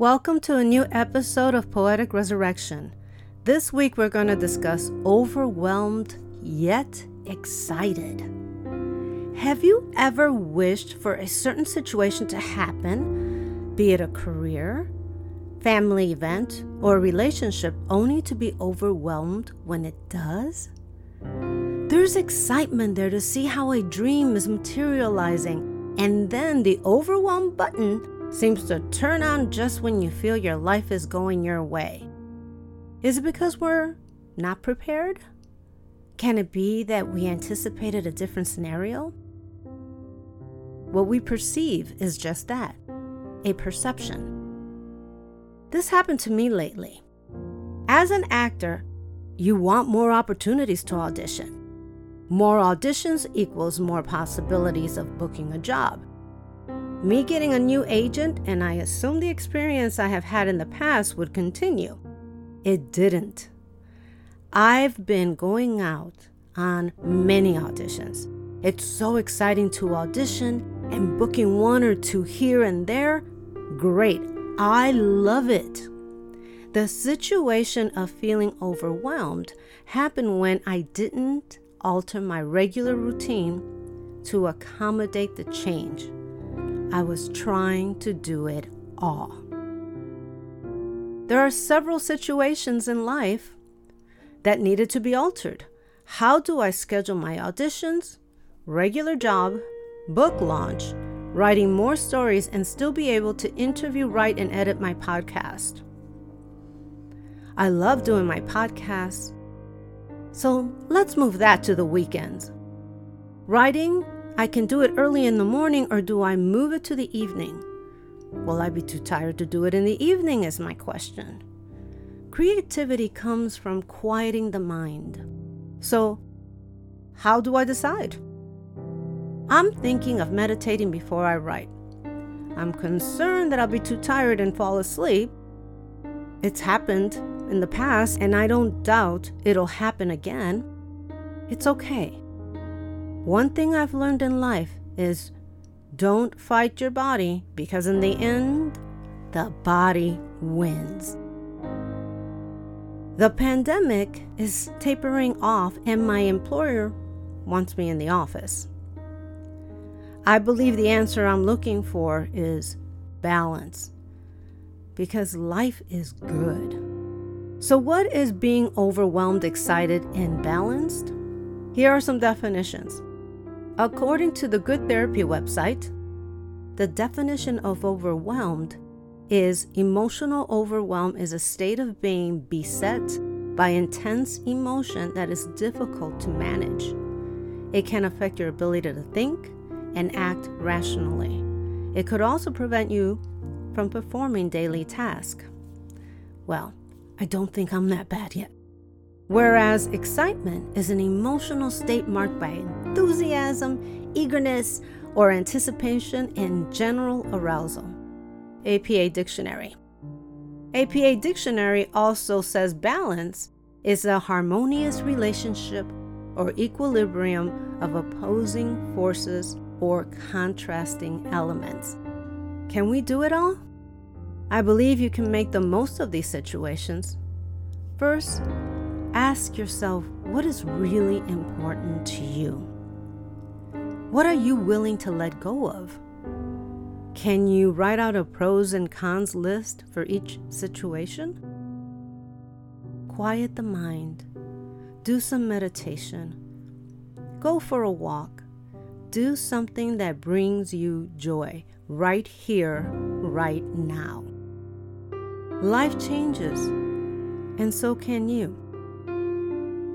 Welcome to a new episode of Poetic Resurrection. This week we're going to discuss overwhelmed yet excited. Have you ever wished for a certain situation to happen, be it a career, family event, or relationship, only to be overwhelmed when it does? There's excitement there to see how a dream is materializing, and then the overwhelm button seems to turn on just when you feel your life is going your way. Is it because we're not prepared? Can it be that we anticipated a different scenario? What we perceive is just that a perception. This happened to me lately. As an actor, you want more opportunities to audition. More auditions equals more possibilities of booking a job me getting a new agent, and I assumed the experience I have had in the past would continue. It didn't. I've been going out on many auditions. It's so exciting to audition and booking one or two here and there. Great. I love it. The situation of feeling overwhelmed happened when I didn't alter my regular routine to accommodate the change. I was trying to do it all. There are several situations in life that needed to be altered. How do I schedule my auditions, regular job, book launch, writing more stories, and still be able to interview, write, and edit my podcast? I love doing my podcasts. So let's move that to the weekends. Writing I can do it early in the morning, or do I move it to the evening? Will I be too tired to do it in the evening? Is my question. Creativity comes from quieting the mind. So, how do I decide? I'm thinking of meditating before I write. I'm concerned that I'll be too tired and fall asleep. It's happened in the past, and I don't doubt it'll happen again. It's okay. One thing I've learned in life is don't fight your body because, in the end, the body wins. The pandemic is tapering off, and my employer wants me in the office. I believe the answer I'm looking for is balance because life is good. So, what is being overwhelmed, excited, and balanced? Here are some definitions. According to the Good Therapy website, the definition of overwhelmed is emotional overwhelm is a state of being beset by intense emotion that is difficult to manage. It can affect your ability to think and act rationally. It could also prevent you from performing daily tasks. Well, I don't think I'm that bad yet. Whereas excitement is an emotional state marked by enthusiasm, eagerness, or anticipation and general arousal. APA Dictionary. APA Dictionary also says balance is a harmonious relationship or equilibrium of opposing forces or contrasting elements. Can we do it all? I believe you can make the most of these situations. First, Ask yourself what is really important to you. What are you willing to let go of? Can you write out a pros and cons list for each situation? Quiet the mind. Do some meditation. Go for a walk. Do something that brings you joy right here, right now. Life changes, and so can you.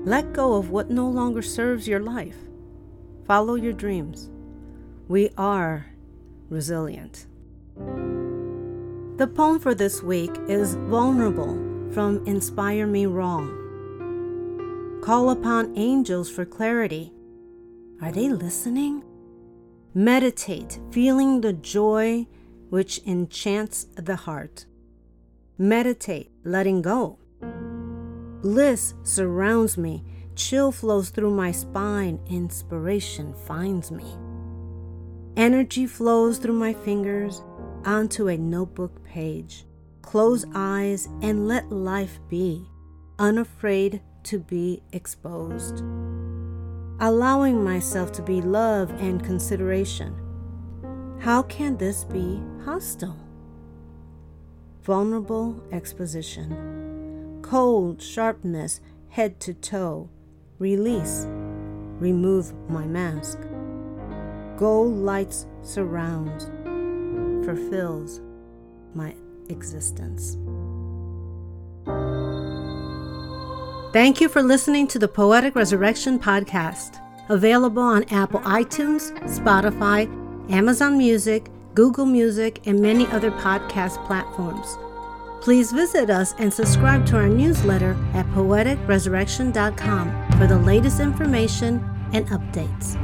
Let go of what no longer serves your life. Follow your dreams. We are resilient. The poem for this week is Vulnerable from Inspire Me Wrong. Call upon angels for clarity. Are they listening? Meditate, feeling the joy which enchants the heart. Meditate, letting go. Bliss surrounds me, chill flows through my spine, inspiration finds me. Energy flows through my fingers onto a notebook page. Close eyes and let life be, unafraid to be exposed. Allowing myself to be love and consideration. How can this be hostile? Vulnerable exposition. Cold sharpness, head to toe. Release. Remove my mask. Gold lights surrounds. Fulfills my existence. Thank you for listening to the Poetic Resurrection podcast, available on Apple iTunes, Spotify, Amazon Music, Google Music, and many other podcast platforms. Please visit us and subscribe to our newsletter at poeticresurrection.com for the latest information and updates.